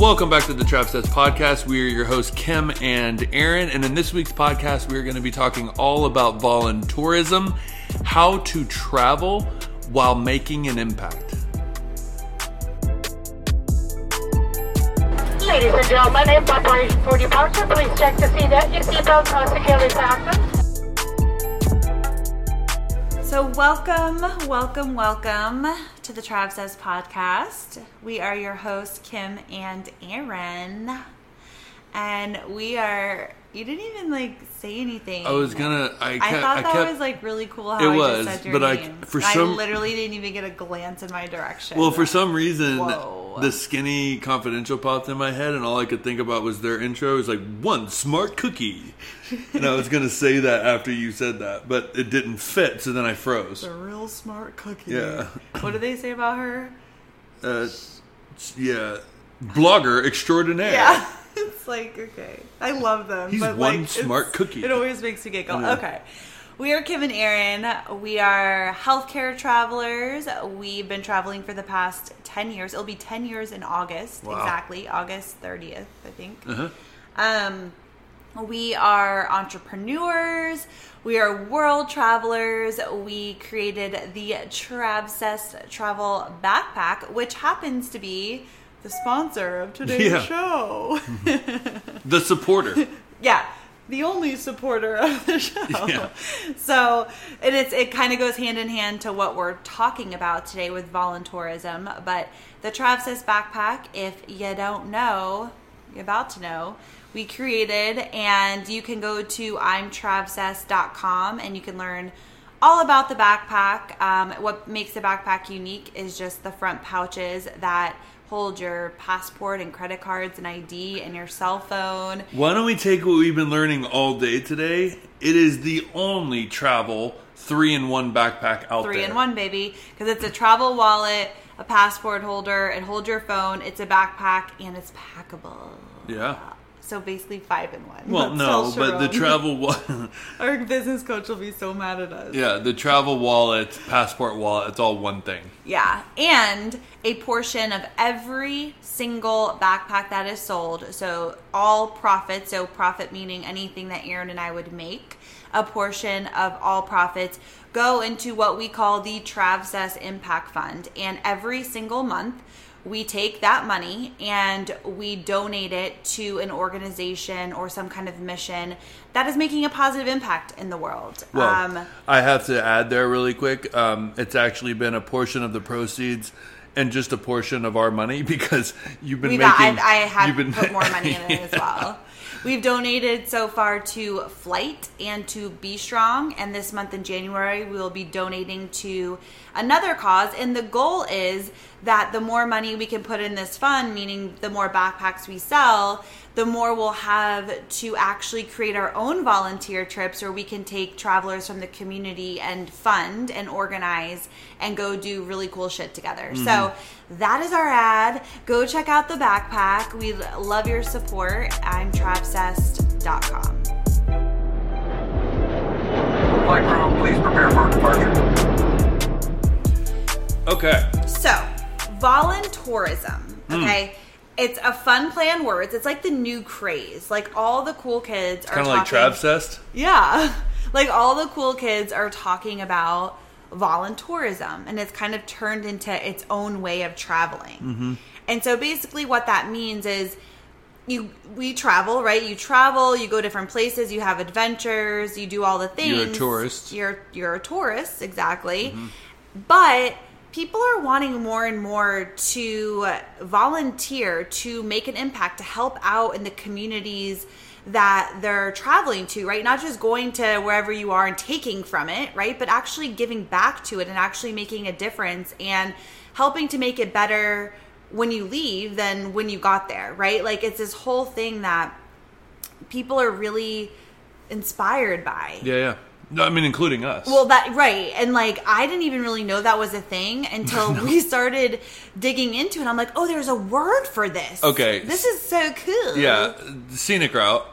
Welcome back to the Trav Sets Podcast. We are your hosts, Kim and Aaron. And in this week's podcast, we are going to be talking all about voluntourism, how to travel while making an impact. Ladies and gentlemen, in preparation for departure, please check to see that your seatbelts are securely fastened. So, welcome, welcome, welcome to the Trav Says podcast. We are your hosts, Kim and Aaron. And we are, you didn't even like say anything. I was gonna. I, I thought I that kept, was like really cool how It I was, just said your but I- name. for I some- literally didn't even get a glance in my direction. Well, for some reason, Whoa. the skinny confidential popped in my head, and all I could think about was their intro. It was like one smart cookie, and I was gonna say that after you said that, but it didn't fit, so then I froze. a real smart cookie. Yeah. What do they say about her? Uh, yeah, blogger extraordinaire. Yeah. It's like, okay. I love them. He's but one like, smart cookie. It always makes me giggle. Yeah. Okay. We are Kim and Aaron. We are healthcare travelers. We've been traveling for the past 10 years. It'll be 10 years in August. Wow. Exactly. August 30th, I think. Uh-huh. Um, we are entrepreneurs. We are world travelers. We created the Travcest Travel Backpack, which happens to be the sponsor of today's Yeah. show. The supporter. yeah, the only supporter of the show. Yeah. So, and it's it kind of goes hand in hand to what we're talking about today with voluntourism. But the Travsys backpack, if you don't know, you're about to know. We created, and you can go to imtravsess.com and you can learn all about the backpack. Um, what makes the backpack unique is just the front pouches that hold your passport and credit cards and ID and your cell phone. Why don't we take what we've been learning all day today? It is the only travel three in one backpack out three there. in one, baby. Because it's a travel wallet, a passport holder, it holds your phone, it's a backpack, and it's packable. Yeah. So basically five in one. Well, Let's no, but the travel wa- Our business coach will be so mad at us. Yeah, the travel wallet, passport wallet, it's all one thing. Yeah, and a portion of every single backpack that is sold, so all profit, so profit meaning anything that Aaron and I would make, a portion of all profits go into what we call the Travsess Impact Fund. And every single month, we take that money and we donate it to an organization or some kind of mission that is making a positive impact in the world. Well, um, I have to add there really quick. Um, it's actually been a portion of the proceeds and just a portion of our money because you've been making. I, I had you've been put more money in it as well. We've donated so far to Flight and to Be Strong, and this month in January we will be donating to another cause. And the goal is that the more money we can put in this fund, meaning the more backpacks we sell, the more we'll have to actually create our own volunteer trips where we can take travelers from the community and fund and organize and go do really cool shit together. So that is our ad. Go check out the backpack. We love your support. I'm travcest.com. Flight crew, please prepare for departure. okay. So, voluntourism, Hmm. okay? It's a fun play on words. It's like the new craze. Like all the cool kids are Kind of like Travcest. Yeah. Like all the cool kids are talking about voluntourism and it's kind of turned into its own way of traveling. Mm-hmm. And so basically what that means is you we travel, right? You travel, you go different places, you have adventures, you do all the things. You're a tourist. You're you're a tourist, exactly. But people are wanting more and more to volunteer to make an impact to help out in the communities that they're traveling to right? Not just going to wherever you are and taking from it right? But actually giving back to it and actually making a difference and helping to make it better when you leave than when you got there right? Like it's this whole thing that people are really inspired by. Yeah, yeah. No, I mean, including us. well, that right, and like I didn't even really know that was a thing until we started digging into it. I'm like, oh, there's a word for this. Okay. this is so cool. yeah, scenic route.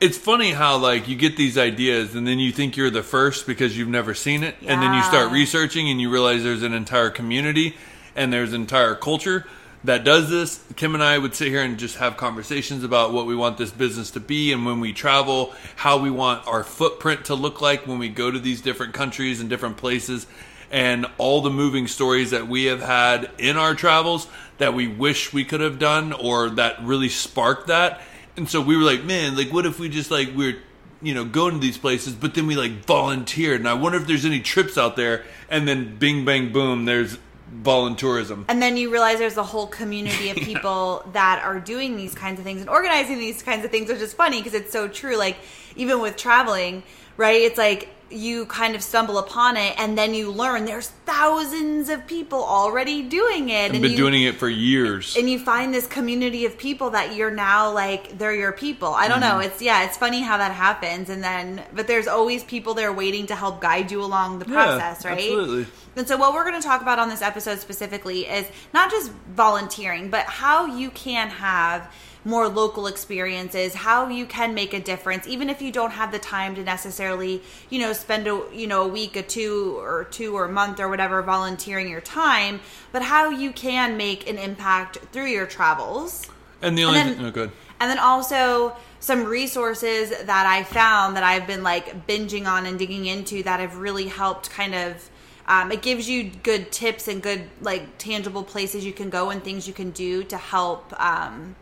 It's funny how like you get these ideas and then you think you're the first because you've never seen it, and then you start researching and you realize there's an entire community and there's an entire culture that does this. Kim and I would sit here and just have conversations about what we want this business to be and when we travel, how we want our footprint to look like when we go to these different countries and different places, and all the moving stories that we have had in our travels that we wish we could have done or that really sparked that. And so we were like, man, like, what if we just like, we're you know going to these places but then we like volunteered and i wonder if there's any trips out there and then bing bang boom there's voluntourism And then you realize there's a whole community of people that are doing these kinds of things and organizing these kinds of things, which is funny because it's so true. Like, even with traveling, right? It's like you kind of stumble upon it and then you learn there's thousands of people already doing it. i've been you, doing it for years and you find this community of people that you're now like they're your people i don't know Mm-hmm. it's yeah it's funny how that happens and then but there's always people there waiting to help guide you along the Yeah, process right absolutely. and so what we're going to talk about on this episode specifically is not just volunteering but how you can have more local experiences how you can make a difference even if you don't have the time to necessarily you know spend a you know a week or two or two or a month or whatever volunteering your time but how you can make an impact through your travels. And the only and then- thing, oh good. and then also some resources that I found that I've been like binging on and digging into that have really helped kind of um, it gives you good tips and good like tangible places you can go and things you can do to help um,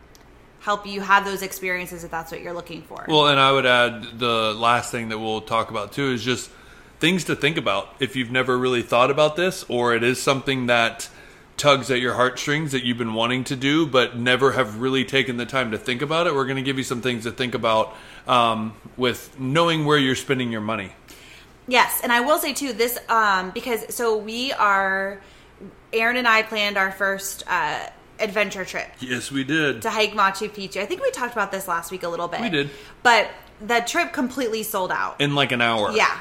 help you have those experiences if that's what you're looking for. Well, and I would add the last thing that we'll talk about too is just things to think about if you've never really thought about this or it is something that tugs at your heartstrings that you've been wanting to do but never have really taken the time to think about it. We're going to give you some things to think about um, with knowing where you're spending your money. Yes, and I will say too this um, because so we are Aaron and I planned our first uh, adventure trip Yes, we did. to hike Machu Picchu. I think we talked about this last week a little bit. We did. but the trip completely sold out. In like an hour. Yeah.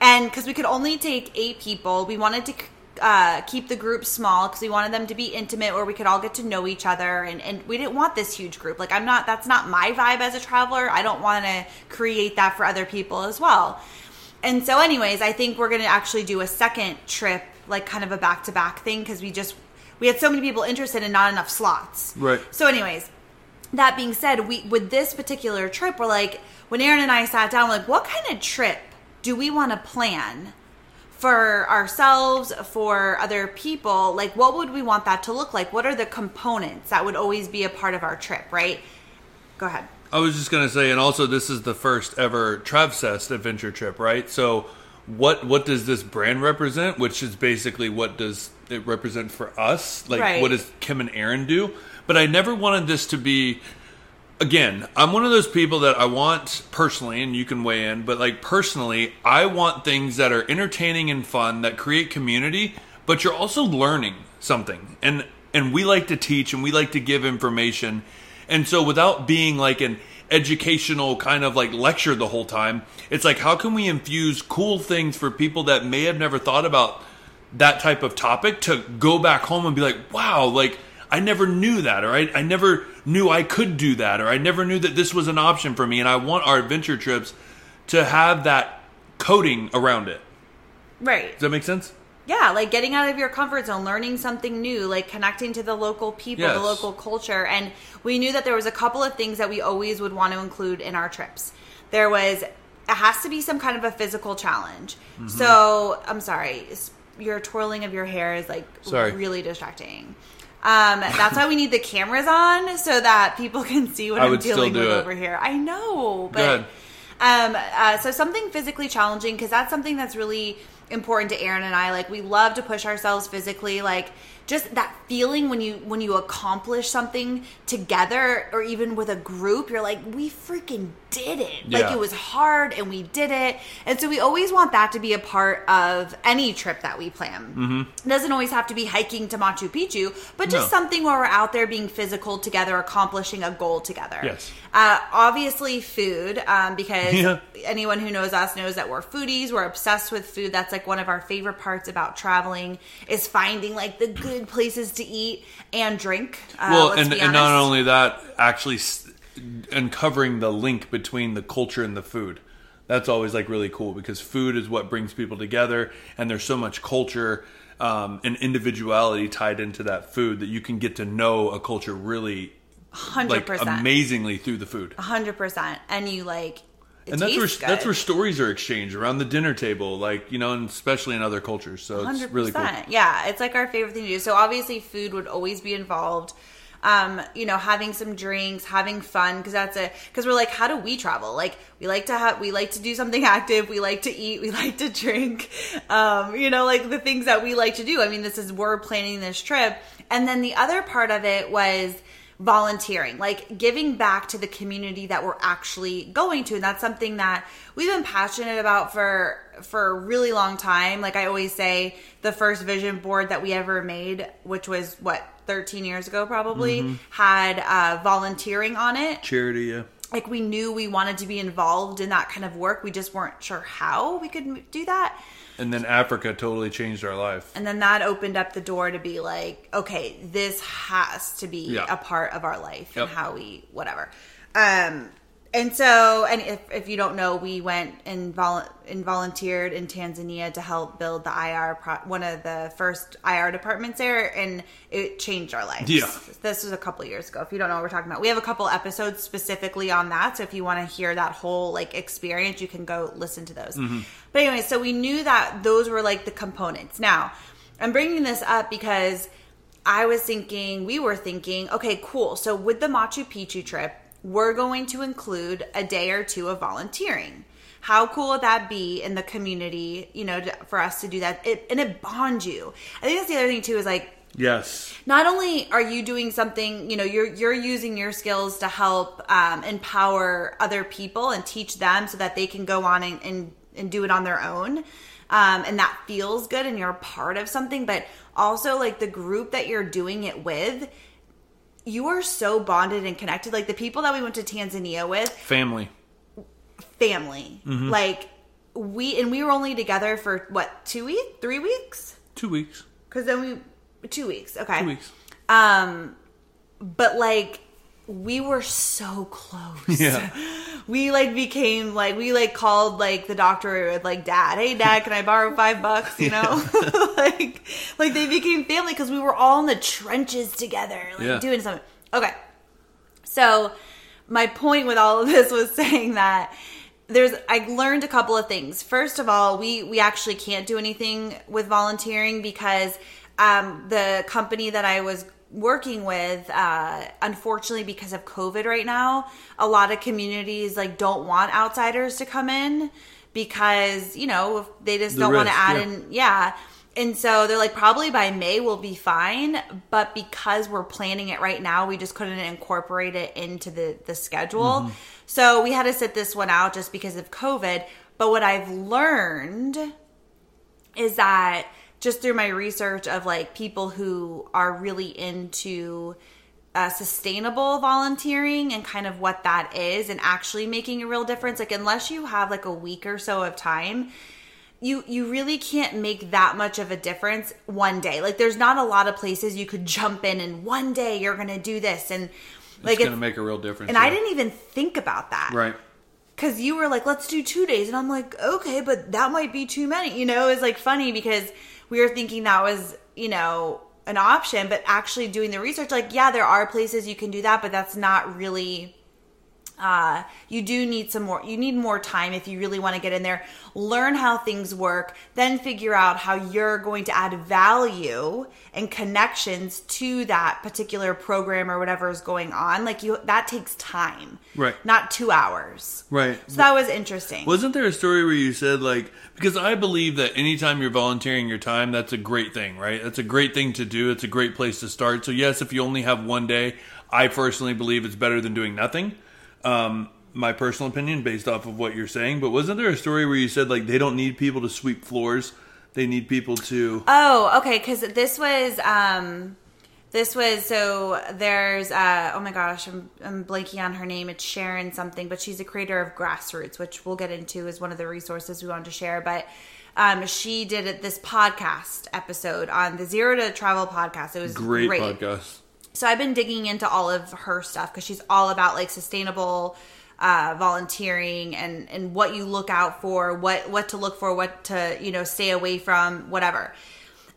And because we could only take eight people, we wanted to uh, keep the group small because we wanted them to be intimate where we could all get to know each other. And, and we didn't want this huge group. Like, I'm not, that's not my vibe as a traveler. I don't want to create that for other people as well. And so, anyways, I think we're going to actually do a second trip, like kind of a back to back thing because we just, we had so many people interested and not enough slots. Right. So, anyways, that being said, we with this particular trip, we're like when Aaron and I sat down, we're like, what kind of trip do we want to plan for ourselves, for other people? Like, what would we want that to look like? What are the components that would always be a part of our trip? Right? Go ahead. I was just gonna say, and also this is the first ever Travcest adventure trip, right? So, what what does this brand represent? Which is basically what does it represent for us? Like, Right. what does Kim and Aaron do? But I never wanted this to be. Again, I'm one of those people that I want personally, and you can weigh in, but like personally, I want things that are entertaining and fun that create community, but you're also learning something. And and we like to teach and we like to give information. And so without being like an educational kind of like lecture the whole time, it's like how can we infuse cool things for people that may have never thought about that type of topic to go back home and be like, wow, like I never knew that, or I, I never knew I could do that, or I never knew that this was an option for me. And I want our adventure trips to have that coating around it. Right. Does that make sense? Yeah, like getting out of your comfort zone, learning something new, like connecting to the local people, Yes. the local culture. And we knew that there was a couple of things that we always would want to include in our trips. There was it has to be some kind of a physical challenge. Mm-hmm. So, I'm sorry, your twirling of your hair is like Sorry. really distracting. Um, that's why we need the cameras on so that people can see what I I'm dealing with it. over here. I know, but um, uh, so something physically challenging because that's something that's really important to Aaron and I. Like we love to push ourselves physically. Like just that feeling when you when you accomplish something together or even with a group, you're like, we freaking did it. Like it was hard and we did it. And so we always want that to be a part of any trip that we plan. Mm-hmm. It doesn't always have to be hiking to Machu Picchu, but just No. something where we're out there being physical together, accomplishing a goal together. Yes. Uh, obviously, food, um, because Yeah. anyone who knows us knows that we're foodies. We're obsessed with food. That's like one of our favorite parts about traveling is finding like the good places to eat and drink. Uh, well, and, and not only that, actually uncovering the link between the culture and the food. That's always like really cool because food is what brings people together, and there's so much culture um, and individuality tied into that food that you can get to know a culture really Hundred like percent. amazingly through the food. hundred percent. And you like and that's where tastes that's where stories are exchanged around the dinner table, like you know, and especially in other cultures. So it's Hundred really cool. Yeah, it's like our favorite thing to do. So obviously, food would always be involved. Um, you know, having some drinks, having fun, because that's a because we're like, how do we travel? Like, we like to have, we like to do something active, we like to eat, we like to drink. Um, you know, like the things that we like to do. I mean, this is we're planning this trip, and then the other part of it was volunteering, like giving back to the community that we're actually going to. And that's something that we've been passionate about for for a really long time. Like I always say, the first vision board that we ever made, which was what 13 years ago probably, had uh, volunteering on it Charity, yeah. like we knew we wanted to be involved in that kind of work we just weren't sure how we could do that And then Africa totally changed our life. and then that opened up the door to be like okay this has to be Yeah. a part of our life Yep. and how we whatever um and so and if, if you don't know we went and, vol- and volunteered in tanzania to help build the ir pro- one of the first ir departments there and it changed our lives. Yeah. this was a couple years ago if you don't know what we're talking about. We have a couple episodes specifically on that so if you want to hear that whole like experience you can go listen to those. Mm-hmm. But anyway so we knew that those were like the components. Now i'm bringing this up because i was thinking we were thinking okay cool so with the machu picchu trip we're going to include a day or two of volunteering. How cool would that be in the community you know to, for us to do that? It, and it bonds you. I think that's the other thing too is like Yes. not only are you doing something you know you're you're using your skills to help um, empower other people and teach them so that they can go on and and, and do it on their own. Um, and that feels good and you're a part of something but also like the group that you're doing it with you are so bonded and connected like the people that we went to tanzania with Family. family Mm-hmm. like we and we were only together for what two weeks three weeks Two weeks. because then we two weeks okay Two weeks. um, but like we were so close. Yeah. We like became like we like called like the doctor with like dad, hey dad, can I borrow five bucks? You know, like like they became family because we were all in the trenches together, like Yeah. doing something. Okay, so my point with all of this was saying that there's I learned a couple of things. First of all, we we actually can't do anything with volunteering because um, the company that I was working with uh, unfortunately because of covid right now a lot of communities like don't want outsiders to come in because you know they just The don't want to add yeah. in yeah and so they're like probably by may we'll be fine but because we're planning it right now we just couldn't incorporate it into the the schedule Mm-hmm. so we had to sit this one out just because of covid but what i've learned is that just through my research of like people who are really into uh, sustainable volunteering and kind of what that is and actually making a real difference like unless you have like a week or so of time you you really can't make that much of a difference one day like there's not a lot of places you could jump in and one day you're gonna do this and like it's to make a real difference. and i didn't even think about that Right. because you were like, let's do two days. And I'm like, okay, but that might be too many. You know, it's like funny because we were thinking that was, you know, an option, but actually doing the research, like, yeah, there are places you can do that, but that's not really. Uh, you do need some more. You need more time if you really want to get in there, learn how things work, then figure out how you're going to add value and connections to that particular program or whatever is going on. Like you, that takes time, Right. Not two hours, Right. so that was interesting. Wasn't there a story where you said like because I believe that anytime you're volunteering your time, that's a great thing, right? That's a great thing to do. It's a great place to start. So yes, if you only have one day, I personally believe it's better than doing nothing. Um, my personal opinion, based off of what you're saying. But wasn't there a story where you said like they don't need people to sweep floors? They need people to. oh, okay, because this was um, this was so there's uh, oh my gosh, I'm I'm blanking on her name. It's Sharon something, but she's a creator of Grassroots, which we'll get into as one of the resources we wanted to share. But um, she did this podcast episode on the Zero to Travel podcast. It was Great, great. podcast. So I've been digging into all of her stuff because she's all about like sustainable uh, volunteering and and what you look out for, what what to look for, what to you know stay away from, whatever.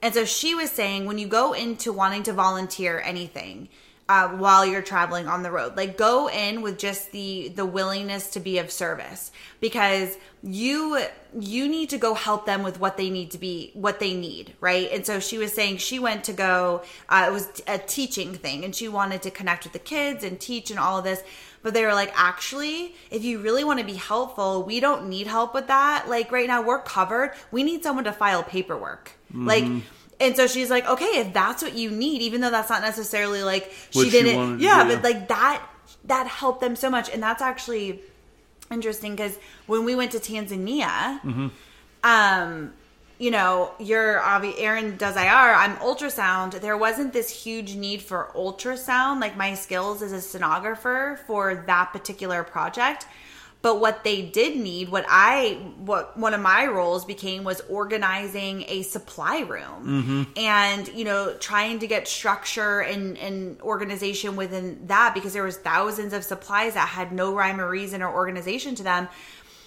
And so she was saying when you go into wanting to volunteer anything, uh, while you're traveling on the road. Like go in with just the the willingness to be of service because you you need to go help them with what they need to be what they need right? And so she was saying she went to go uh, it was a teaching thing and she wanted to connect with the kids and teach and all of this. But they were like actually if you really want to be helpful we don't need help with that. Like right now we're covered. We need someone to file paperwork. Like and so she's like, okay, if that's what you need, even though that's not necessarily like What she didn't, yeah, but like that that helped them so much, and that's actually interesting because when we went to Tanzania, Mm-hmm. um, you know, you're obvi- Aaron does IR, I'm ultrasound. There wasn't this huge need for ultrasound, like my skills as a sonographer for that particular project. But what they did need, what I, what one of my roles became was organizing a supply room mm-hmm. and, you know, trying to get structure and, and organization within that because there was thousands of supplies that had no rhyme or reason or organization to them.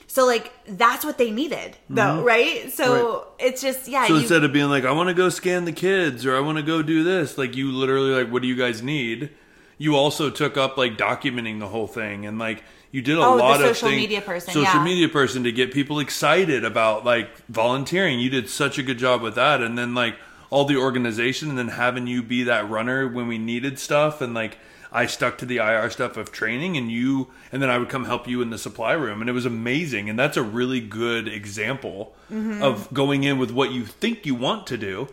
So like that's what they needed though, mm-hmm. right? So it's just yeah. So you- instead of being like, I want to go scan the kids or I want to go do this, like you literally like, what do you guys need? You also took up like documenting the whole thing and like you did a Oh, lot of social thing- media person, social yeah. media person to get people excited about like volunteering. You did such a good job with that, and then like all the organization, and then having you be that runner when we needed stuff, and like I stuck to the IR stuff of training, and you, and then I would come help you in the supply room, and it was amazing. And that's a really good example Mm-hmm. of going in with what you think you want to do,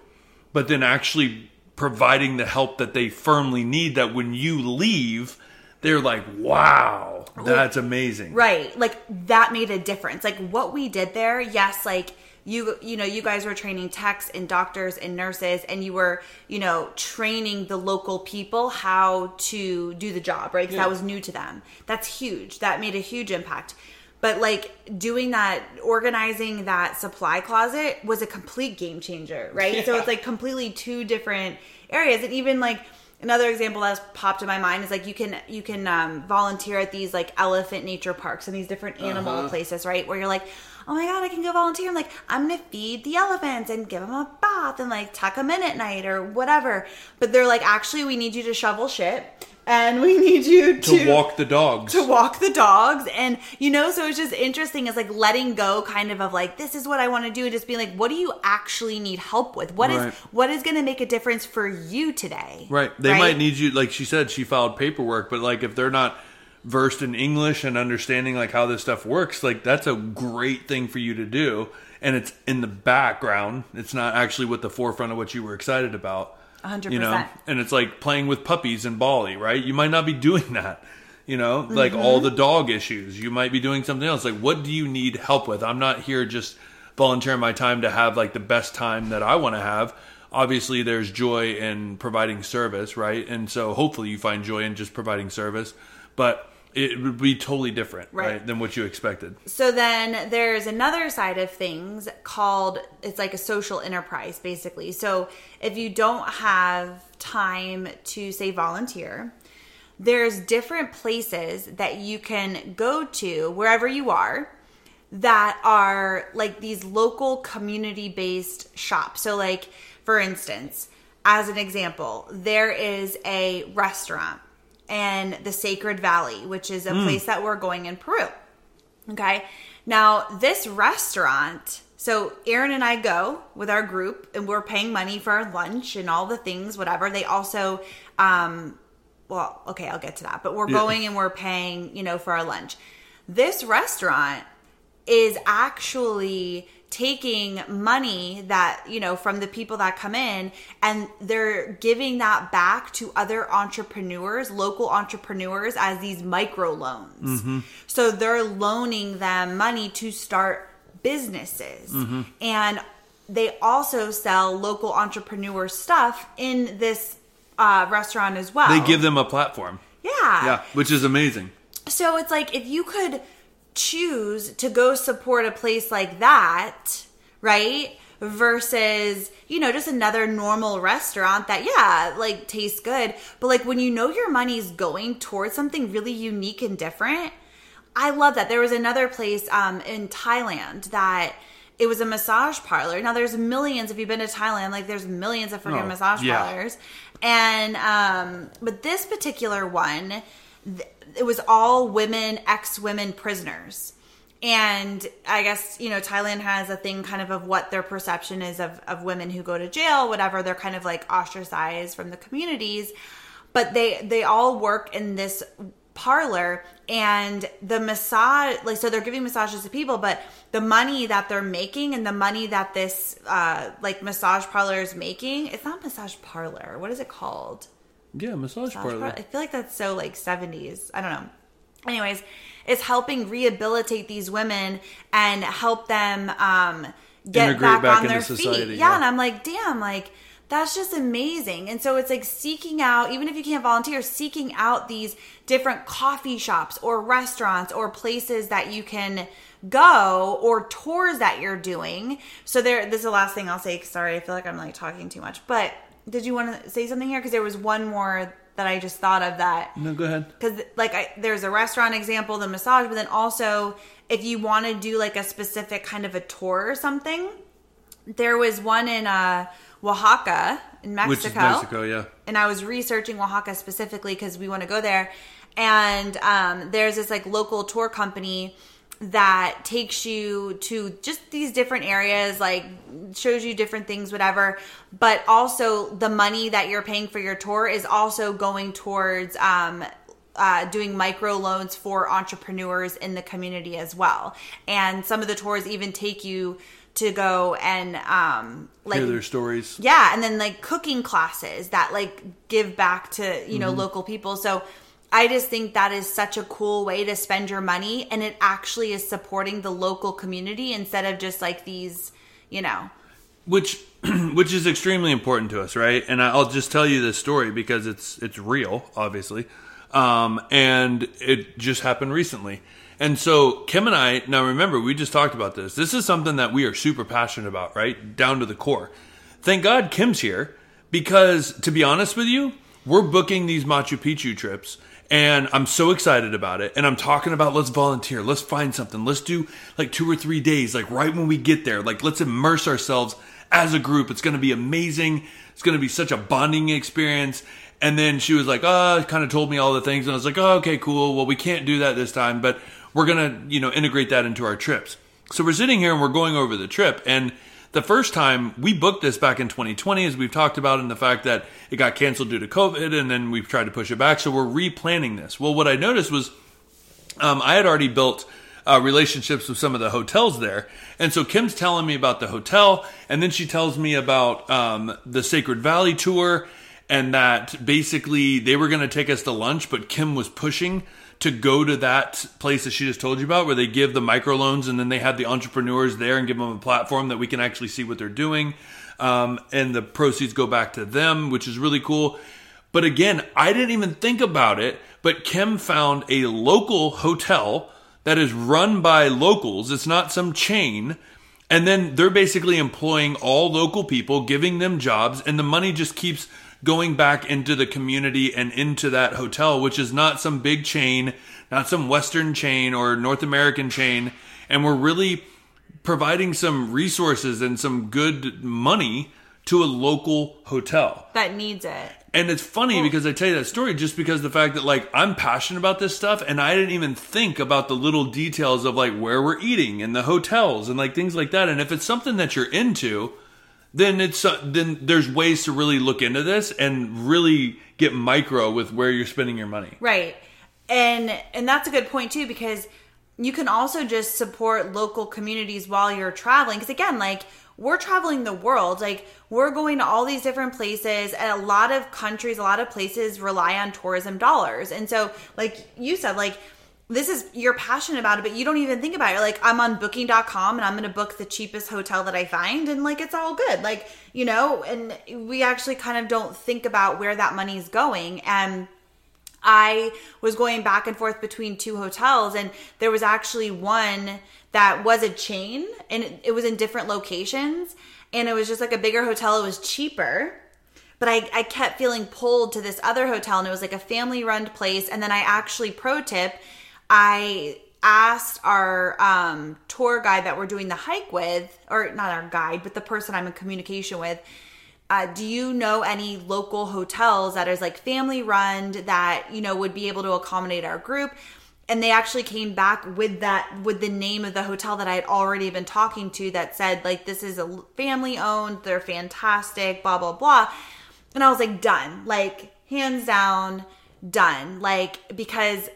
but then actually providing the help that they firmly need. That when you leave, they're like, "Wow, that's amazing." Right. Like that made a difference. Like what we did there, yes, like you you know, you guys were training techs and doctors and nurses and you were, you know, training the local people how to do the job, right? 'Cause that was new to them. That's huge. That made a huge impact. But like doing that, organizing that supply closet was a complete game changer, right? So it's like completely two different areas. And even like another example that's popped in my mind is like you can you can um, volunteer at these like elephant nature parks and these different animal places, right? Where you're like, oh my god, I can go volunteer. I'm like, I'm gonna feed the elephants and give them a bath and like tuck them in at night or whatever. But they're like, actually, we need you to shovel shit and we need you To to, walk the dogs. to walk the dogs and you know so it's just interesting it's like letting go kind of of like this is what i want to do and just being like what do you actually need help with What is Right. what is going to make a difference for you today Right. They might need you, like she said, she filed paperwork, but like if they're not versed in English and understanding like how this stuff works, like that's a great thing for you to do. And it's in the background. It's not actually with the forefront of what you were excited about. 100%. You know, and it's like playing with puppies in Bali, right? You might not be doing that. You know, like all Mm-hmm. the dog issues. You might be doing something else. Like, what do you need help with? I'm not here just volunteering my time to have like the best time that I want to have. Obviously, there's joy in providing service, right? And so hopefully you find joy in just providing service, but it would be totally different, Right. right, than what you expected. so then there's another side of things called it's like a social enterprise basically so if you don't have time to say volunteer there's different places that you can go to wherever you are that are like these local community based shops. So, like, for instance, as an example, there is a restaurant in the Sacred Valley, which is a place that we're going in Peru. Okay. Now, this restaurant, so Aaron and I go with our group and we're paying money for our lunch and all the things, whatever. They also, um, well, okay, I'll get to that, but we're Yeah. going and we're paying, you know, for our lunch. This restaurant is actually taking money that you know from the people that come in and they're giving that back to other entrepreneurs local entrepreneurs as these micro loans. So they're loaning them money to start businesses. And they also sell local entrepreneur stuff in this uh, restaurant as well. They give them a platform. yeah. Yeah, which is amazing. so it's like if you could choose to go support a place like that, right? Versus, you know, just another normal restaurant that, yeah, like tastes good. But like when you know your money's going towards something really unique and different, I love that. There was another place um, in Thailand that it was a massage parlor. Now there's millions. If you've been to Thailand, like there's millions of freaking Oh, massage yeah. parlors, and um, but this particular one, it was all women, ex-women prisoners. And I guess, you know, Thailand has a thing kind of of what their perception is of, of women who go to jail, whatever. They're kind of like ostracized from the communities. But they they all work in this parlor and the massage like so they're giving massages to people but the money that they're making and the money that this uh like massage parlor is making it's not massage parlor what is it called Yeah, massage Massage parlor. parlor? I feel like that's so like 70s. I don't know. Anyways, it's helping rehabilitate these women and help them um, get back, back on their society, feet. Yeah, yeah. and I'm like, damn, like that's just amazing. And so it's like seeking out, even if you can't volunteer, seeking out these different coffee shops or restaurants or places that you can go or tours that you're doing. So there, this is the last thing I'll say. Sorry, I feel like I'm like talking too much. But did you want to say something here? Because there was one more that I just thought of that No, go ahead. because like I, there's a restaurant example the massage but then also if you want to do like a specific kind of a tour or something there was one in uh oaxaca in mexico, Which is Mexico, yeah. and i was researching oaxaca specifically because we want to go there and um, there's this like local tour company that takes you to just these different areas like shows you different things whatever but also the money that you're paying for your tour is also going towards um, uh, doing micro loans for entrepreneurs in the community as well and some of the tours even take you to go and um like Hear their stories. yeah, and then like cooking classes that like give back to, you know, Mm-hmm. local people. So I just think that is such a cool way to spend your money and it actually is supporting the local community instead of just like these, you know. which which is extremely important to us, right? And I'll just tell you this story because it's it's real, obviously, um, and it just happened recently. And so Kim and I now remember we just talked about this. This is something that we are super passionate about, right? Down to the core. Thank God Kim's here because to be honest with you, we're booking these Machu Picchu trips and I'm so excited about it. And I'm talking about let's volunteer, let's find something, let's do like two or three days, like right when we get there, like let's immerse ourselves as a group. It's going to be amazing. It's going to be such a bonding experience. And then she was like, ah, oh, kind of told me all the things. And I was like, oh, okay, cool. Well, we can't do that this time, but we're going to, you know, integrate that into our trips. So we're sitting here and we're going over the trip. And the first time we booked this back in 2020, as we've talked about, in the fact that it got canceled due to COVID and then we've tried to push it back. So we're replanning this. Well, what I noticed was um, I had already built uh, relationships with some of the hotels there. And so Kim's telling me about the hotel, and then she tells me about um, the Sacred Valley tour, and that basically they were going to take us to lunch, but Kim was pushing to go to that place that she just told you about, where they give the microloans, and then they have the entrepreneurs there and give them a platform that we can actually see what they're doing. Um, and the proceeds go back to them, which is really cool. But again, I didn't even think about it. But Kim found a local hotel that is run by locals. It's not some chain. And then they're basically employing all local people, giving them jobs, and the money just keeps going back into the community and into that hotel, which is not some big chain, not some Western chain or North American chain. And we're really providing some resources and some good money to a local hotel. That needs it. And it's funny because I tell you that story just because the fact that like I'm passionate about this stuff and I didn't even think about the little details of like where we're eating and the hotels and like things like that. And if it's something that you're into, then it's uh, then there's ways to really look into this and really get micro with where you're spending your money. Right. And and that's a good point too because you can also just support local communities while you're traveling because again like we're traveling the world like we're going to all these different places and a lot of countries a lot of places rely on tourism dollars and so like you said like this is you're passionate about it but you don't even think about it like i'm on booking.com and i'm to book the cheapest hotel that i find and like it's all good like you know and we actually kind of don't think about where that money is going and I was going back and forth between two hotels, and there was actually one that was a chain, and it, it was in different locations, and it was just like a bigger hotel. It was cheaper, but I, I kept feeling pulled to this other hotel, and it was like a family run place. And then I actually pro tip, I asked our um, tour guide that we're doing the hike with, or not our guide, but the person I'm in communication with. Uh, do you know any local hotels that is like family run that you know would be able to accommodate our group? And they actually came back with that with the name of the hotel that I had already been talking to that said like this is a family owned, they're fantastic, blah blah blah. And I was like done, like hands down, done, like because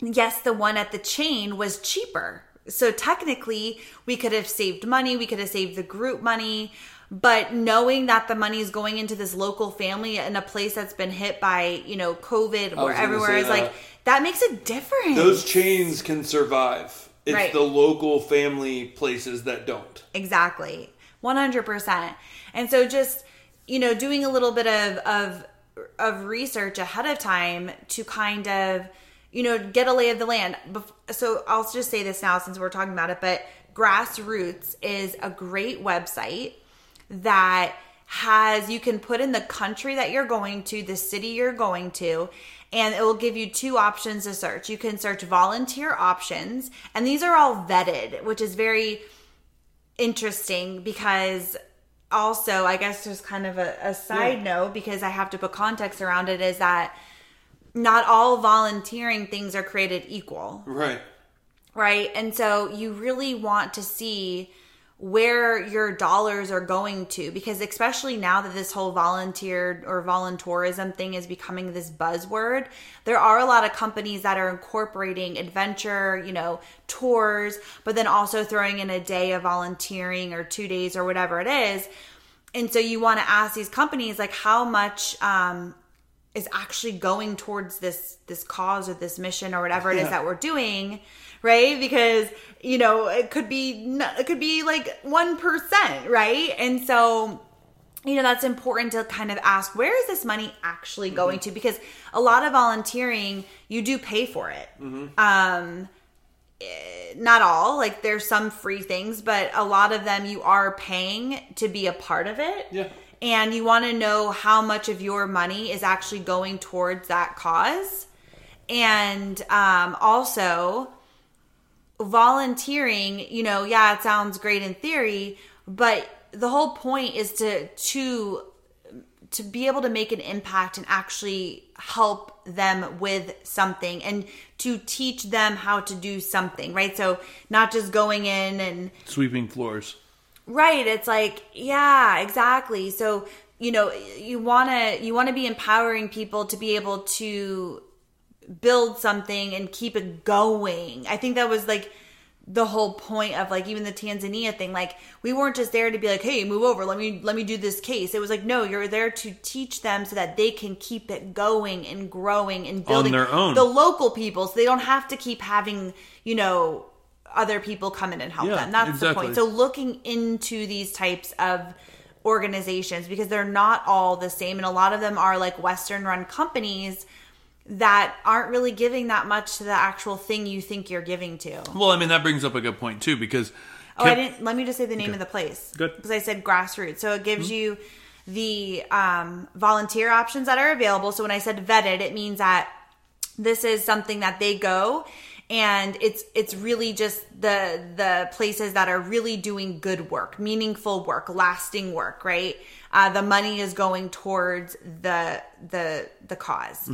yes, the one at the chain was cheaper. So technically, we could have saved money, we could have saved the group money, but knowing that the money is going into this local family in a place that's been hit by, you know, COVID or everywhere is like that. that makes a difference. Those chains can survive. It's Right. the local family places that don't. Exactly. 100%. And so just, you know, doing a little bit of of of research ahead of time to kind of, you know, get a lay of the land. So I'll just say this now since we're talking about it, but Grassroots is a great website that has you can put in the country that you're going to, the city you're going to, and it will give you two options to search. You can search volunteer options, and these are all vetted, which is very interesting because also i guess there's kind of a, a side note because i have to put context around it is that not all volunteering things are created equal. Right. right? And so you really want to see where your dollars are going to because especially now that this whole volunteer or volunteerism thing is becoming this buzzword there are a lot of companies that are incorporating adventure you know tours but then also throwing in a day of volunteering or two days or whatever it is. And so you want to ask these companies like how much um, is actually going towards this this cause or this mission or whatever it is Yeah. that we're doing right? Because you know it could be it could be like 1% right? And so you know that's important to kind of ask where is this money actually going to? Because a lot of volunteering you do pay for it. Um eh, not all like there's some free things but a lot of them you are paying to be a part of it. Yeah. And you want to know how much of your money is actually going towards that cause and um, also volunteering you know yeah it sounds great in theory but the whole point is to to to be able to make an impact and actually help them with something and to teach them how to do something right so not just going in and Sweeping floors. Right. It's like, yeah, exactly. So, you know, you want to you want to be empowering people to be able to build something and keep it going. I think that was like the whole point of like even the Tanzania thing. Like we weren't just there to be like, "Hey, move over. Let me let me do this case." It was like, "No, you're there to teach them so that they can keep it going and growing and building their own. the local people so they don't have to keep having, you know, other people come in and help Yeah, them. That's the point. So looking into these types of organizations because they're not all the same and a lot of them are like western run companies that aren't really giving that much to the actual thing you think you're giving to. Well, I mean that brings up a good point too because Oh, I didn't. Let me just say the name of the place. Good. Mm-hmm. Because I said grassroots, so it gives you the um, volunteer options that are available. So when I said vetted, it means that this is something that they go and it's it's really just the the places that are really doing good work meaningful work lasting work right? Uh, the money is going towards the the the because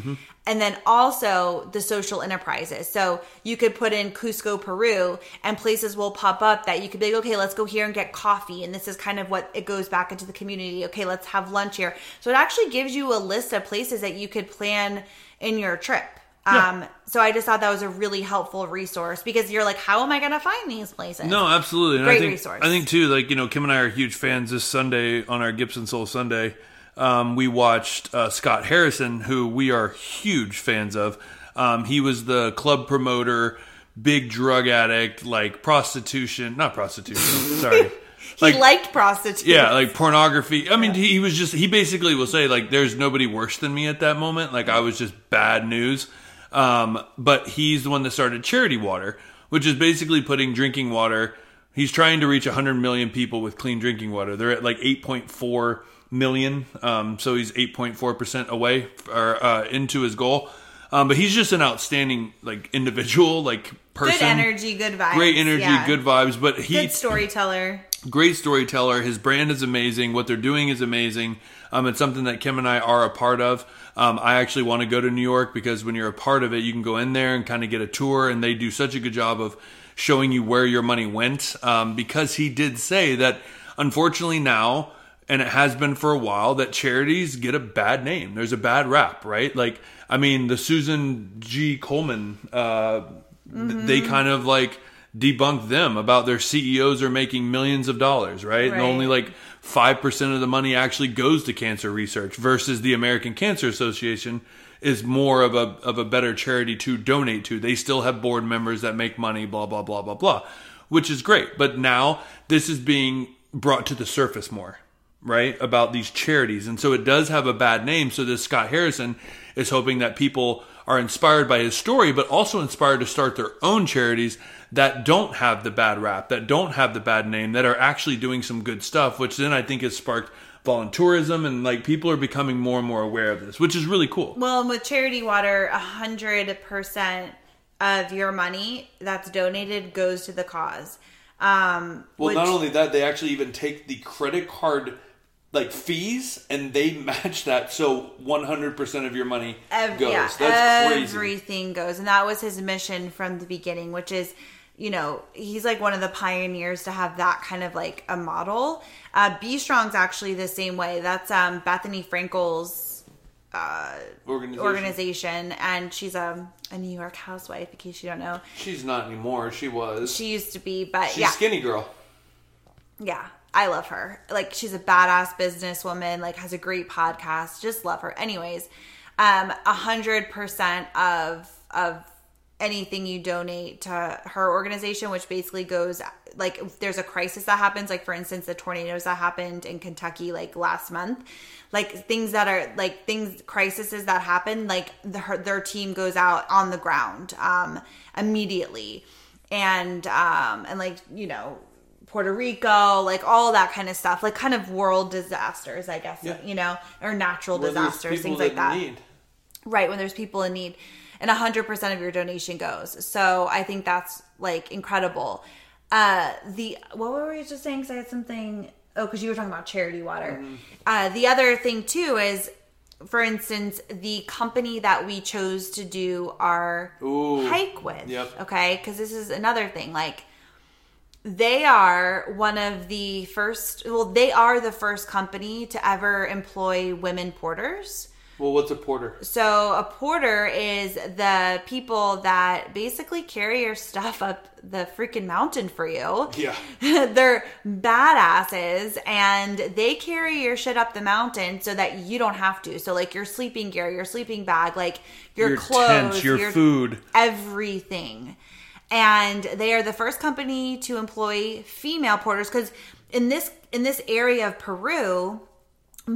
and then also the social enterprises. So you could put in cusco peru and places will pop up that you could be like okay let's go here and get coffee. And this is kind of what it goes back into the community. Okay let's have lunch here. So it actually gives you a list of places that you could plan in your trip um, so I just thought that was a really helpful resource because you're like, how am I going to find these places? No, absolutely. And Great I think, resource. I think too, like you know, Kim and I are huge fans. This Sunday on our Gibson Soul Sunday, um, we watched uh, Scott Harrison, who we are huge fans of. Um, he was the club promoter, big drug addict, like prostitution, not prostitution. sorry. he liked prostitutes. Yeah, like pornography. I mean, he, he was just, he basically will say, like, there's nobody worse than me at that moment. Like, I was just bad news. Um, but he's the one that started Charity Water, which is basically putting drinking water. He's trying to reach 100 million people with clean drinking water. They're at like 8.4 million. Um, so he's 8.4% away or uh, into his goal. Um, but he's just an outstanding like individual. Like person. Good energy, good vibes. Great energy, yeah. good vibes. But he Good storyteller. great storyteller. His brand is amazing. What they're doing is amazing. Um, it's something that Kim and I are a part of. Um, I actually want to go to New York because when you're a part of it, you can go in there and kind of get a tour, and they do such a good job of showing you where your money went. Um, because he did say that, unfortunately, now and it has been for a while that charities get a bad name. There's a bad rap, right? Like, I mean, the Susan G. Komen, uh, th- they kind of like debunked them about their CEOs are making millions of dollars, right? And Right. only like 5% of the money actually goes to cancer research versus the American Cancer Association is more of a of a better charity to donate to. They still have board members that make money, blah blah blah blah blah, which is great. But now this is being brought to the surface more, right? About these charities. And so it does have a bad name. So this Scott Harrison is hoping that people are inspired by his story, but also inspired to start their own charities that don't have the bad rap, that don't have the bad name, that are actually doing some good stuff, which then I think has sparked voluntourism and like people are becoming more and more aware of this, which is really cool. Well, and with charity water, a hundred percent of your money that's donated goes to the cause. Um, Well, which- not only that, they actually even take the credit card like fees and they match that so 100% of your money Ev- goes. yeah, That's crazy. everything goes, and that was his mission from the beginning, which is, you know, he's like one of the pioneers to have that kind of like a model. Uh, Be Strong's actually the same way. That's um, Bethenny Frankel's Organization. organization, and she's a, a New York housewife. In case you don't know, She's not anymore. She was. she used to be, but She's yeah, skinny girl. yeah i love her like she's a badass businesswoman like has a great podcast just love her anyways um a hundred percent of of anything you donate to her organization which basically goes like if there's a crisis that happens like for instance the tornadoes that happened in kentucky like last month like things that are like things crises that happen like the, her, their team goes out on the ground um immediately and um and like you know Puerto Rico, like all that kind of stuff, like kind of world disasters, I guess, Yeah. you know, or natural Where disasters, things like that. need. Right, when there's people in need. And 100% of your donation goes. So I think that's like incredible. Uh the what were we just saying? Cuz I had something Oh, cuz you were talking about charity water. Mm-hmm. Uh the other thing too is for instance, the company that we chose to do our Ooh. hike with, Yep. okay? Cuz this is another thing like they are one of the first well they are the first company to ever employ women porters Well, what's a porter? so a porter is the people that basically carry your stuff up the freaking mountain for you Yeah. they're badasses and they carry your shit up the mountain so that you don't have to so like your sleeping gear your sleeping bag like your, Your clothes tent, your food. everything. And they are the first company to employ female porters because in this in this area of Peru,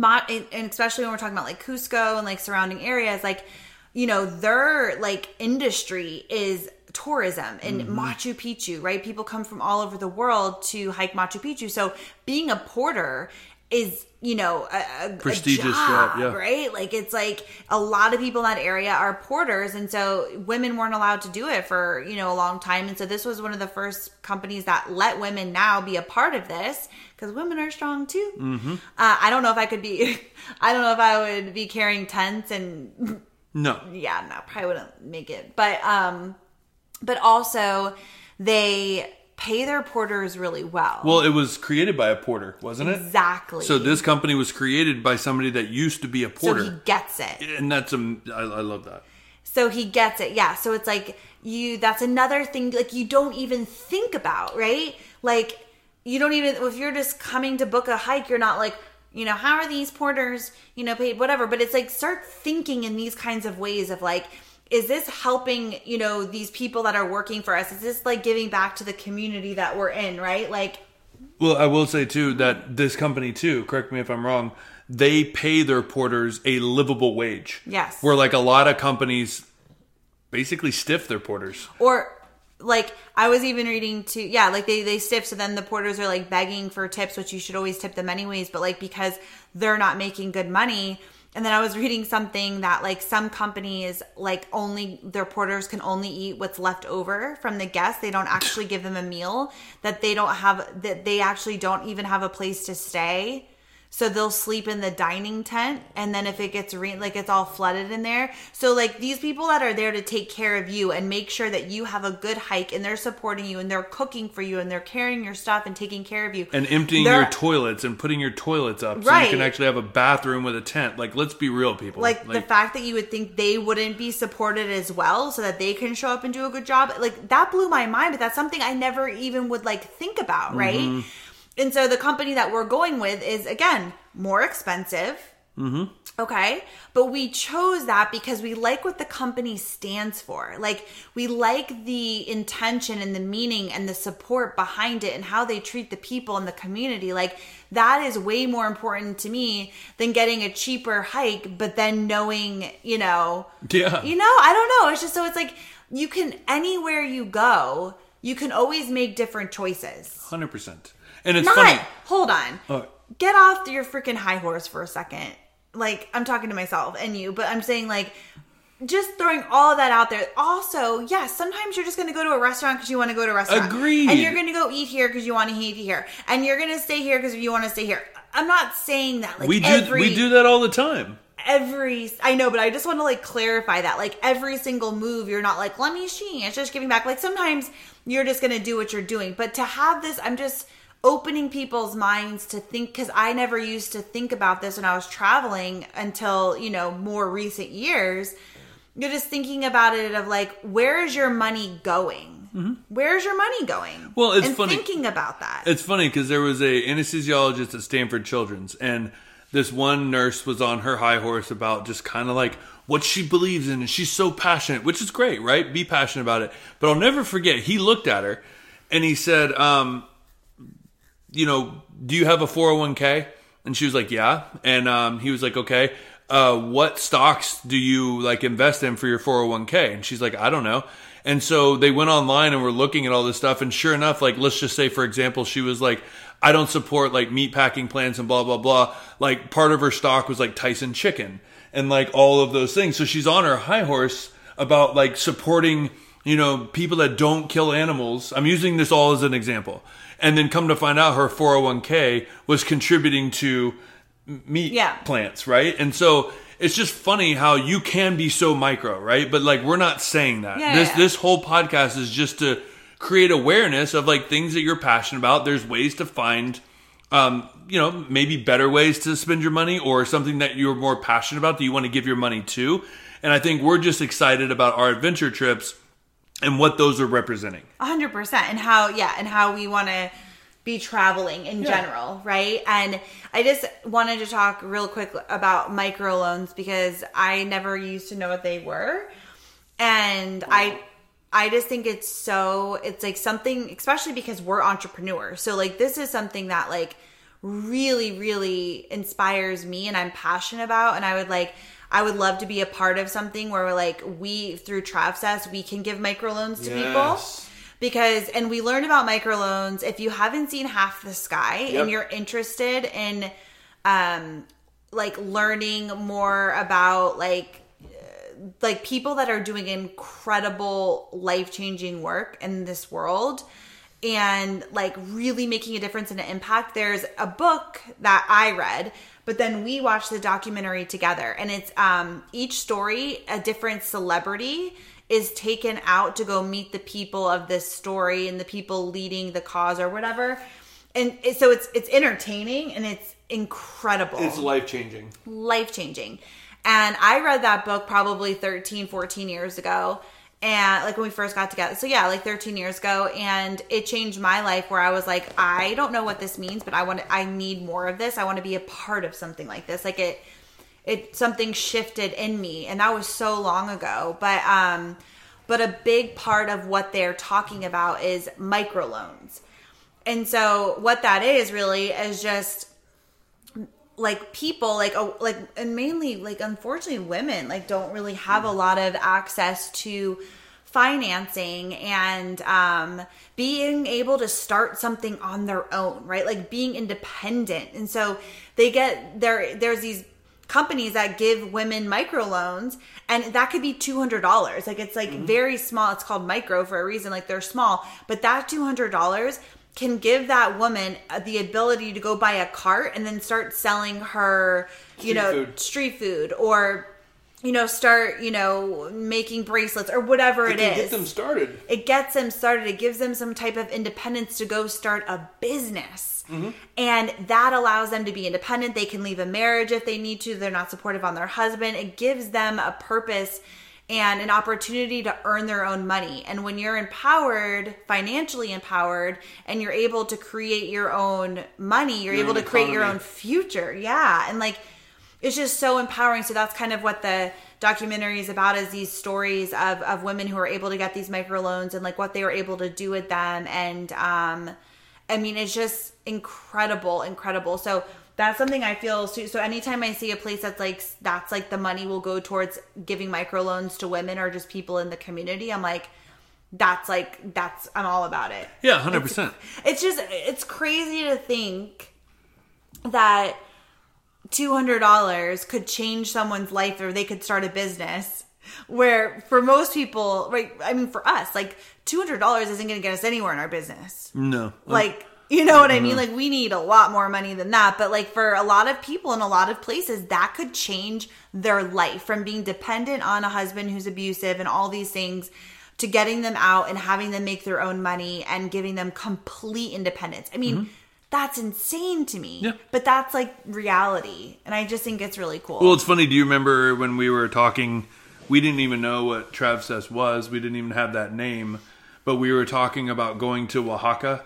and especially when we're talking about like Cusco and like surrounding areas, like you know their like industry is tourism and Mm-hmm. Machu Picchu, right? People come from all over the world to hike Machu Picchu. So being a porter is you know a, a Prestigious a job, yeah. right? Like it's like a lot of people in that area are porters, and so women weren't allowed to do it for you know a long time. And so this was one of the first companies that let women now be a part of this because women are strong too. Mm-hmm. Uh, I don't know if I could be, I don't know if I would be carrying tents and No. yeah, no, probably wouldn't make it. But um, but also they pay their porters really well. Well, it was created by a porter, wasn't it? exactly. So this company was created by somebody that used to be a porter. so he gets it. and that's um, I, I love that. So he gets it. Yeah. So it's like you that's another thing like you don't even think about, right? Like you don't even if you're just coming to book a hike, you're not like, you know, how are these porters, you know, paid whatever, but it's like start thinking in these kinds of ways of like is this helping, you know, these people that are working for us? Is this like giving back to the community that we're in, right? Like Well, I will say too that this company too, correct me if I'm wrong, they pay their porters a livable wage. Yes. Where like a lot of companies basically stiff their porters. or like I was even reading to yeah, like they they stiff so then the porters are like begging for tips, which you should always tip them anyways, but like because they're not making good money, and then I was reading something that like some companies like only their porters can only eat what's left over from the guests. They don't actually give them a meal. That they don't have that they actually don't even have a place to stay. So they'll sleep in the dining tent, and then if it gets rain, like it's all flooded in there. So like these people that are there to take care of you and make sure that you have a good hike, and they're supporting you, and they're cooking for you, and they're carrying your stuff and taking care of you, and emptying They're- your toilets and putting your toilets up so you can actually have a bathroom with a tent. Like, let's be real, people. like, the fact that you would think they wouldn't be supported as well so that they can show up and do a good job like that blew my mind but that's something i never even would like think about right Mm-hmm. And so the company that we're going with is again more expensive Mm-hmm. Okay. But we chose that because we like what the company stands for. Like, we like the intention and the meaning and the support behind it and how they treat the people in the community. Like, that is way more important to me than getting a cheaper hike, but then knowing, you know, Yeah. you know, I don't know. It's just so it's like you can, anywhere you go, you can always make different choices. hundred percent. And it's Not, funny. hold on. Oh. Get off your freaking high horse for a second. Like, I'm talking to myself and you, but I'm saying, like, just throwing all of that out there. Also, yes, sometimes you're just going to go to a restaurant because you want to go to a restaurant. Agreed. And you're going to go eat here because you want to eat here. And you're going to stay here because you want to stay here. I'm not saying that. Like, we do every, we do that all the time. every I know, but I just want to like clarify that. Like every single move, you're not like, let me see. It's just giving back. Like sometimes you're just gonna do what you're doing. But to have this, I'm just opening people's minds to think because I never used to think about this when I was traveling until, you know, more recent years. You're just thinking about it of like, where is your money going? Where's your money going? Mm-hmm. Well, it's and funny. thinking about that. It's funny because there was a anesthesiologist at Stanford Children's, and this one nurse was on her high horse about just kind of like what she believes in, and she's so passionate, which is great, right? Be passionate about it. But I'll never forget. He looked at her, and he said, um, "You know, do you have a four hundred one k?" And she was like, "Yeah." And um, he was like, "Okay." Uh, what stocks do you like invest in for your 401k? And she's like, I don't know. And so they went online and were looking at all this stuff. And sure enough, like, let's just say, for example, she was like, I don't support like meat packing plants and blah, blah, blah. Like, part of her stock was like Tyson chicken and like all of those things. So she's on her high horse about like supporting, you know, people that don't kill animals. I'm using this all as an example. And then come to find out her 401k was contributing to meat Yeah. plants, right? And so it's just funny how you can be so micro, right? But like we're not saying that. Yeah, this yeah. this whole podcast is just to create awareness of like things that you're passionate about. There's ways to find um, you know, maybe better ways to spend your money or something that you're more passionate about that you want to give your money to. And I think we're just excited about our adventure trips and what those are representing. A hundred percent. And how yeah and how we want to be traveling in Yeah. general right? And i just wanted to talk real quick about microloans because i never used to know what they were. And i i just think it's so it's like something especially because we're entrepreneurs. So like this is something that like really really inspires me and i'm passionate about. And i would like i would love to be a part of something where we're like we through Travsess we can give microloans to people. Because and we learned about microloans. If you haven't seen half the sky Yep. and you're interested in um like learning more about like like people that are doing incredible life-changing work in this world and like really making a difference and an impact there's a book that i read but then we watched the documentary together and it's um each story a different celebrity is taken out to go meet the people of this story and the people leading the cause or whatever and it, so it's it's entertaining and it's incredible It's life changing. life changing. And I read that book probably 13, 14 years ago. And like when we first got together. So yeah, like 13 years ago. And it changed my life where I was like, I don't know what this means, but I want to, I need more of this. I want to be a part of something like this. Like it, it, something shifted in me. And that was so long ago. But, um, but a big part of what they're talking about is microloans. And so what that is really is just like people like oh like and mainly like unfortunately women like don't really have a lot of access to financing and um being able to start something on their own right? Like being independent. And so they get there there's these companies that give women microloans and that could be $200 like it's like very small. It's called micro for a reason. Like they're small but that $200 can give that woman uh, the ability to go buy a cart and then start selling her you Street know food. street food or you know start you know making bracelets or whatever It it can is. get them started. it gets them started. It gives them some type of independence to go start a business. And that allows them to be independent. They can leave a marriage if they need to. They're not supportive on their husband. It gives them a purpose and an opportunity to earn their own money. And when you're empowered financially empowered and you're able to create your own money you're Your able to create your own future. Yeah. And like it's just so empowering. So that's kind of what the documentary is about is these stories of, of women who are able to get these microloans and like what they were able to do with them. And um i mean it's just incredible incredible. So that's something i feel so, so anytime i see a place that's like that's like the money will go towards giving microloans to women or just people in the community i'm like that's like that's i'm all about it. Yeah, hundred percent. it's just it's crazy to think that $200 could change someone's life or they could start a business where for most people right i mean for us like $200 isn't going to get us anywhere in our business. No, like you know what i mean like we need a lot more money than that but like for a lot of people in a lot of places that could change their life from being dependent on a husband who's abusive and all these things to getting them out and having them make their own money and giving them complete independence i mean that's insane to me Mm-hmm. Yeah. but that's like reality and i just think it's really cool Well, it's funny. Do you remember when we were talking? We didn't even know what Travsess was. We didn't even have that name, but we were talking about going to Oaxaca,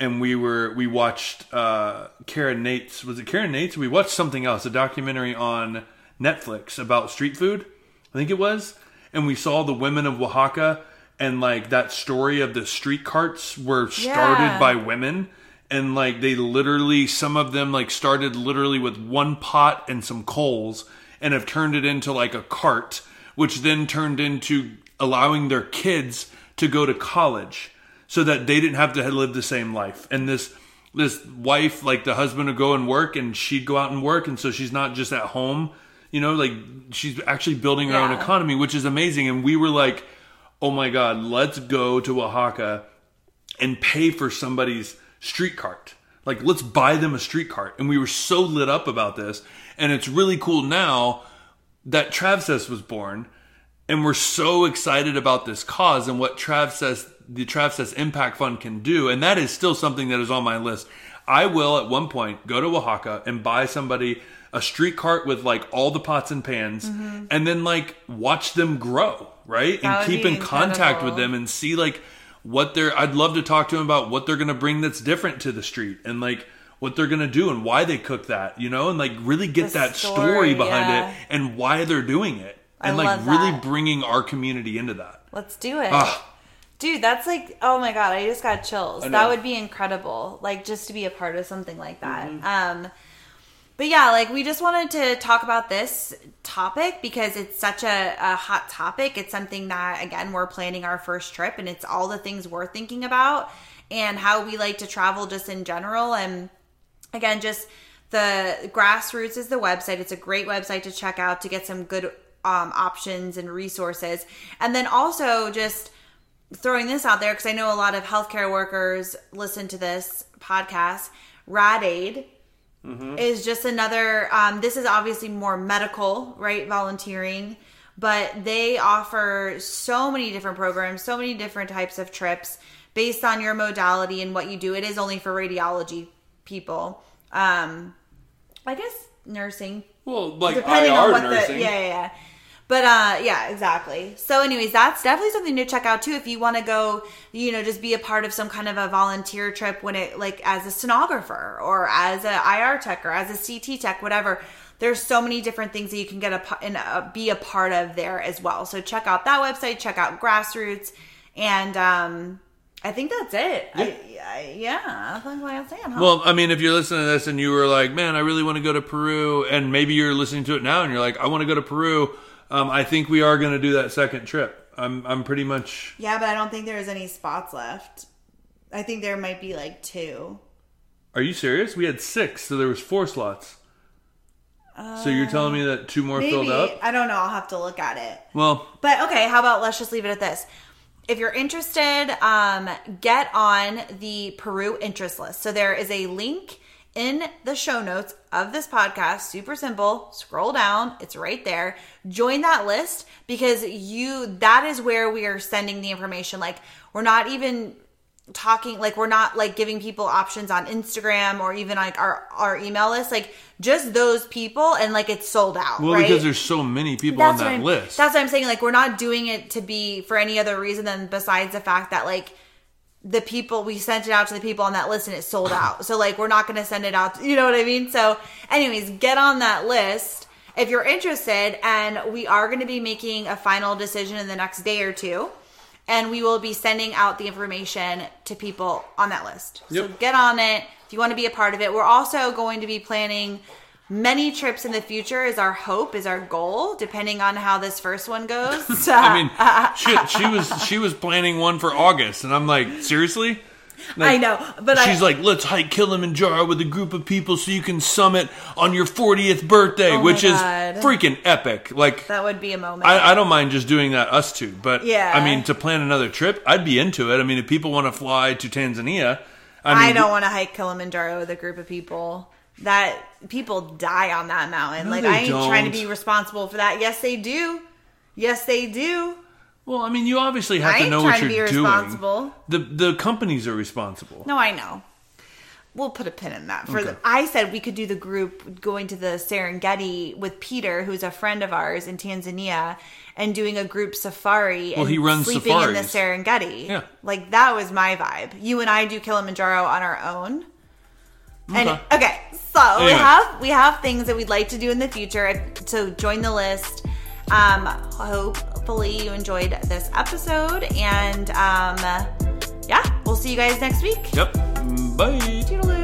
and we were we watched uh, Karen Nates. Was it Karen Nates? We watched something else, a documentary on Netflix about street food. I think it was, and we saw the women of Oaxaca, and like that story of the street carts were started Yeah. by women and like they literally some of them like started literally with one pot and some coals and have turned it into like a cart which then turned into allowing their kids to go to college so that they didn't have to live the same life and this this wife like the husband would go and work and she'd go out and work and so she's not just at home you know like she's actually building her own economy which is amazing and we were like oh my god let's go to oaxaca and pay for somebody's street cart. Like, let's buy them a street cart. And we were so lit up about this. And it's really cool now that Travsess was born. And we're so excited about this cause and what Travsess, the Travsess Impact Fund can do. And that is still something that is on my list. I will at one point go to Oaxaca and buy somebody a street cart with like all the pots and pans and then like watch them grow, right? Mm-hmm. That and keep in contact with them and see like what they're I'd love to talk to them about what they're going to bring that's different to the street and like what they're going to do and why they cook that, you know, and like really get The that story, story, behind yeah. it and why they're doing it. I And like love really bringing our community into that. Let's do it. Ah. Dude, that's like, oh my God, I just got chills. That would be incredible. Like, just to be a part of something like that. Mm-hmm. Um, but yeah, like, we just wanted to talk about this topic because it's such a, a hot topic. It's something that, again, we're planning our first trip and it's all the things we're thinking about and how we like to travel just in general. And again just the grassroots is the website it's a great website to check out to get some good um, options and resources and then also just throwing this out there because i know a lot of healthcare workers listen to this podcast. Rad aid is just another um, this is obviously more medical right volunteering but they offer so many different programs so many different types of trips based on your modality and what you do. It is only for radiology people. Um i guess nursing. Well, like depending IR on what nursing. the yeah yeah yeah but uh yeah exactly. So anyways that's definitely something to check out too if you want to go you know just be a part of some kind of a volunteer trip when it like as a sonographer or as a ir tech or as a ct tech whatever. There's so many different things that you can get a and uh, be a part of there as well. So check out that website check out grassroots and um i think that's it. I, I, yeah that's what i'm saying huh? Well, I mean, if you're listening to this and you were like, "Man, I really want to go to Peru," and maybe you're listening to it now and you're like, "I want to go to Peru," um, I think we are going to do that second trip. I'm, I'm pretty much. yeah but i don't think there's any spots left i think there might be like two Are you serious? We had six, so there was four slots. so you're telling me that two more filled up? I don't know. I'll have to look at it. Well, But okay, how about let's just leave it at this. If you're interested, um, get on the Peru interest list. So there is a link in the show notes of this podcast. Super simple. Scroll down, it's right there. Join that list because you that is where we are sending the information. Like we're not even talking like we're not like giving people options on Instagram or even like our our email list like just those people and like it's sold out well, right? because there's so many people that's on that list. That's what I'm saying. Like, we're not doing it to be for any other reason than besides the fact that like the people we sent it out to the people on that list and it sold out. So like, we're not going to send it out. You know what I mean? So, anyways, get on that list if you're interested, and we are going to be making a final decision in the next day or two. And we will be sending out the information to people on that list. So get on it if you want to be a part of it. We're also going to be planning many trips in the future is our hope is our goal depending on how this first one goes I mean, shit, she was she was planning one for August, and I'm like, seriously? Like, i know but she's I, like, let's hike Kilimanjaro with a group of people so you can summit on your 40th birthday, Oh which is freaking epic. Like, that would be a moment I, I don't mind just doing that, us two. But Yeah. I mean, to plan another trip, I'd be into it. I mean, if people want to fly to Tanzania, I mean, I don't want to hike kilimanjaro with a group of people that people die on that mountain. No, like i ain't trying to be responsible for that. Yes they do. Yes they do. Well, I mean, you obviously have I to know what to you're be doing. responsible. The the companies are responsible. no i know. We'll put a pin in that. For Okay. the, i said we could do the group going to the serengeti with peter who's a friend of ours in tanzania and doing a group safari Well, and he runs sleeping in the serengeti. Yeah. like that was my vibe. You and i do kilimanjaro on our own And Okay. okay, so we have we have things that we'd like to do in the future. So join the list. Um, hopefully you enjoyed this episode, and um, yeah, we'll see you guys next week. Yep. Bye.